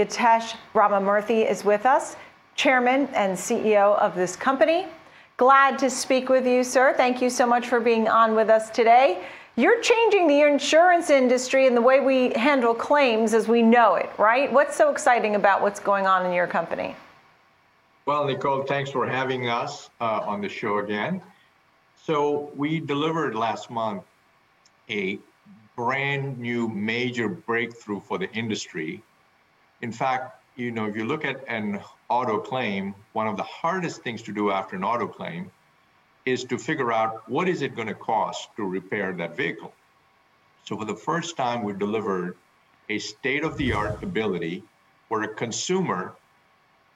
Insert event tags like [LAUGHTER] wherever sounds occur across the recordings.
Githesh Ramamurthy is with us, Chairman and CEO of this company. Glad to speak with you, sir. Thank you so much for being on with us today. You're changing the insurance industry and the way we handle claims as we know it, right? What's so exciting about what's going on in your company? Well, Nicole, thanks for having us uh, on the show again. So, we delivered last month a brand new major breakthrough for the industry. In fact, you know, if you look at an auto claim, one of the hardest things to do after an auto claim is to figure out what is it going to cost to repair that vehicle. So for the first time, we delivered a state-of-the-art ability where a consumer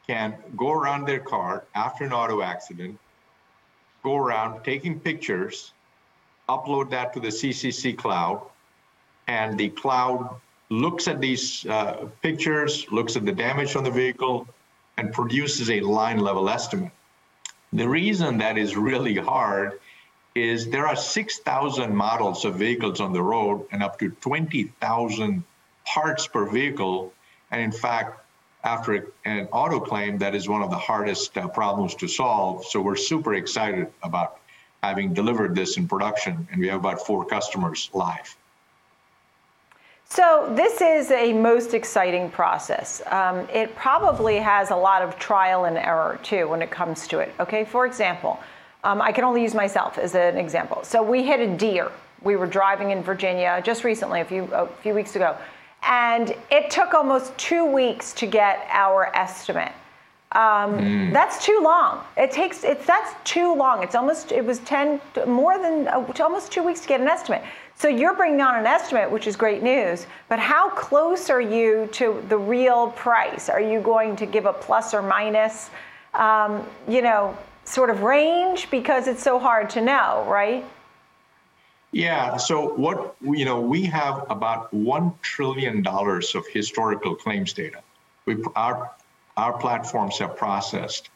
can go around their car after an auto accident, go around taking pictures, upload that to the CCC cloud, and the cloud looks at these uh, pictures, looks at the damage on the vehicle, and produces a line level estimate. The reason that is really hard is there are 6,000 models of vehicles on the road and up to 20,000 parts per vehicle. And in fact, after an auto claim, that is one of the hardest uh, problems to solve. So we're super excited about having delivered this in production, and we have about four customers live. So this is a most exciting process. Um, it probably has a lot of trial and error too when it comes to it. Okay, for example, um, I can only use myself as an example. So we hit a deer. We were driving in Virginia just recently, a few a few weeks ago, and it took almost two weeks to get our estimate. Um, mm. That's too long. It takes it's that's too long. It's almost it was ten more than uh, almost two weeks to get an estimate. So you're bringing on an estimate, which is great news, but how close are you to the real price? Are you going to give a plus or minus, um, you know, sort of range because it's so hard to know, right? Yeah. So what you know, we have about one trillion dollars of historical claims data. We our our platforms have processed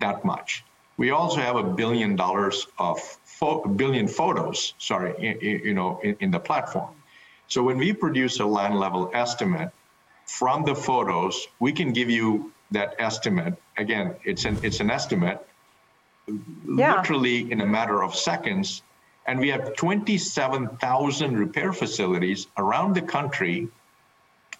that much. We also have a billion dollars of fo- billion photos, sorry, in, in, you know, in, in the platform. So when we produce a line level estimate from the photos, we can give you that estimate. Again, it's an it's an estimate, yeah. literally in a matter of seconds. And we have 27,000 repair facilities around the country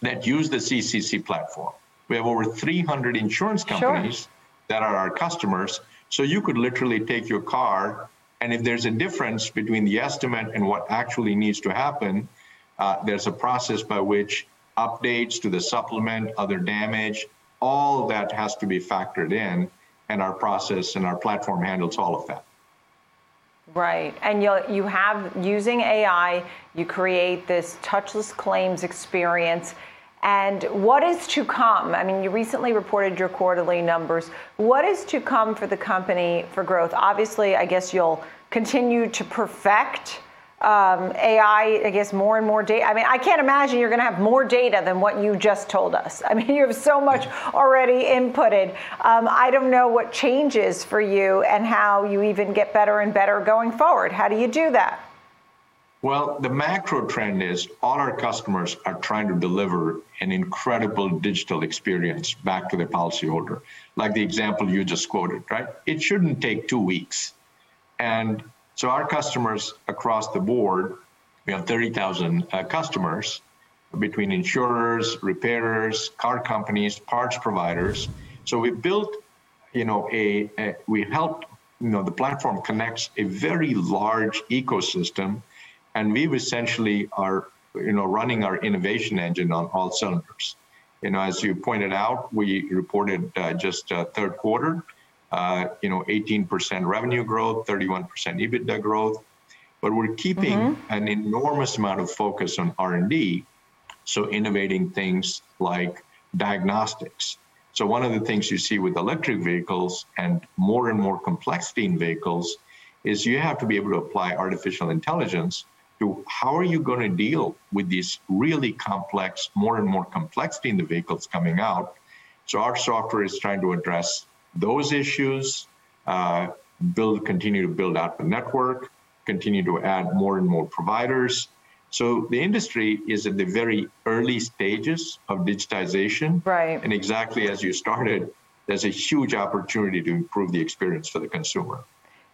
that use the CCC platform. We have over 300 insurance companies sure. that are our customers. So you could literally take your car and if there's a difference between the estimate and what actually needs to happen, uh, there's a process by which updates to the supplement, other damage, all that has to be factored in, and our process and our platform handles all of that. Right, and you you have using AI, you create this touchless claims experience. And what is to come? I mean, you recently reported your quarterly numbers. What is to come for the company for growth? Obviously, I guess you'll continue to perfect um, AI, I guess more and more data. I mean, I can't imagine you're going to have more data than what you just told us. I mean, [LAUGHS] you have so much already inputted. Um, I don't know what changes for you and how you even get better and better going forward. How do you do that? Well, the macro trend is all our customers are trying to deliver an incredible digital experience back to the policyholder. Like the example you just quoted, right? It shouldn't take two weeks. And so our customers across the board, we have 30,000 uh, customers between insurers, repairers, car companies, parts providers. So we built, you know, a, a we helped, you know, the platform connects a very large ecosystem and we essentially are you know running our innovation engine on all cylinders. You know as you pointed out we reported uh, just uh, third quarter uh, you know 18% revenue growth 31% ebitda growth. But we're keeping mm-hmm. an enormous amount of focus on r&d so innovating things like diagnostics. So one of the things you see with electric vehicles and more and more complexity in vehicles is you have to be able to apply artificial intelligence to how are you going to deal with these really complex, more and more complexity in the vehicles coming out. So our software is trying to address those issues, uh, build, continue to build out the network, continue to add more and more providers. So the industry is at the very early stages of digitization. Right. And exactly as you started, there's a huge opportunity to improve the experience for the consumer.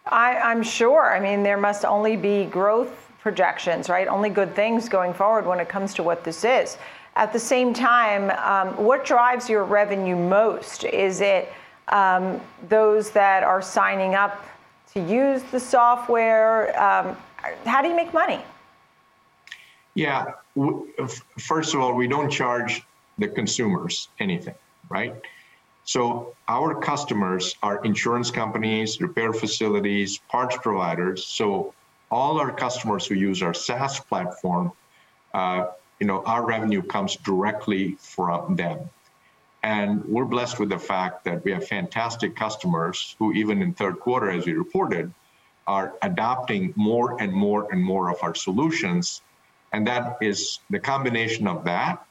I, I'm sure. I mean, there must only be growth projections, right? Only good things going forward when it comes to what this is. At the same time, um, what drives your revenue most? Is it um, those that are signing up to use the software? Um, how do you make money? Yeah, first of all, we don't charge the consumers anything, right? So our customers are insurance companies, repair facilities, parts providers. So all our customers who use our SaaS platform, uh, you know, our revenue comes directly from them. And we're blessed with the fact that we have fantastic customers who, even in third quarter, as we reported, are adopting more and more and more of our solutions. And that is the combination of that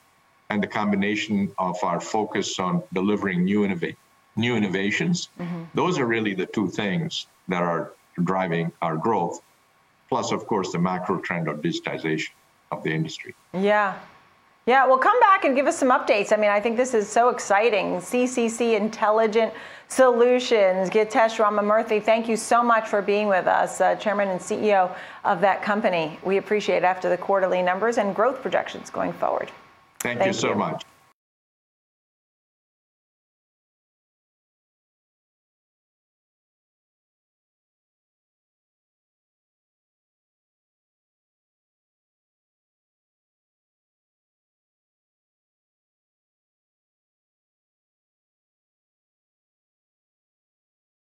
and the combination of our focus on delivering new innovate, new innovations. Those are really the two things that are driving our growth. Plus, of course, the macro trend of digitization of the industry. Yeah. Yeah, well, come back and give us some updates. I mean, I think this is so exciting. CCC Intelligent Solutions. Githesh Ramamurthy, thank you so much for being with us, uh, Chairman and CEO of that company. We appreciate it after the quarterly numbers and growth projections going forward. Thank, Thank you so you. much.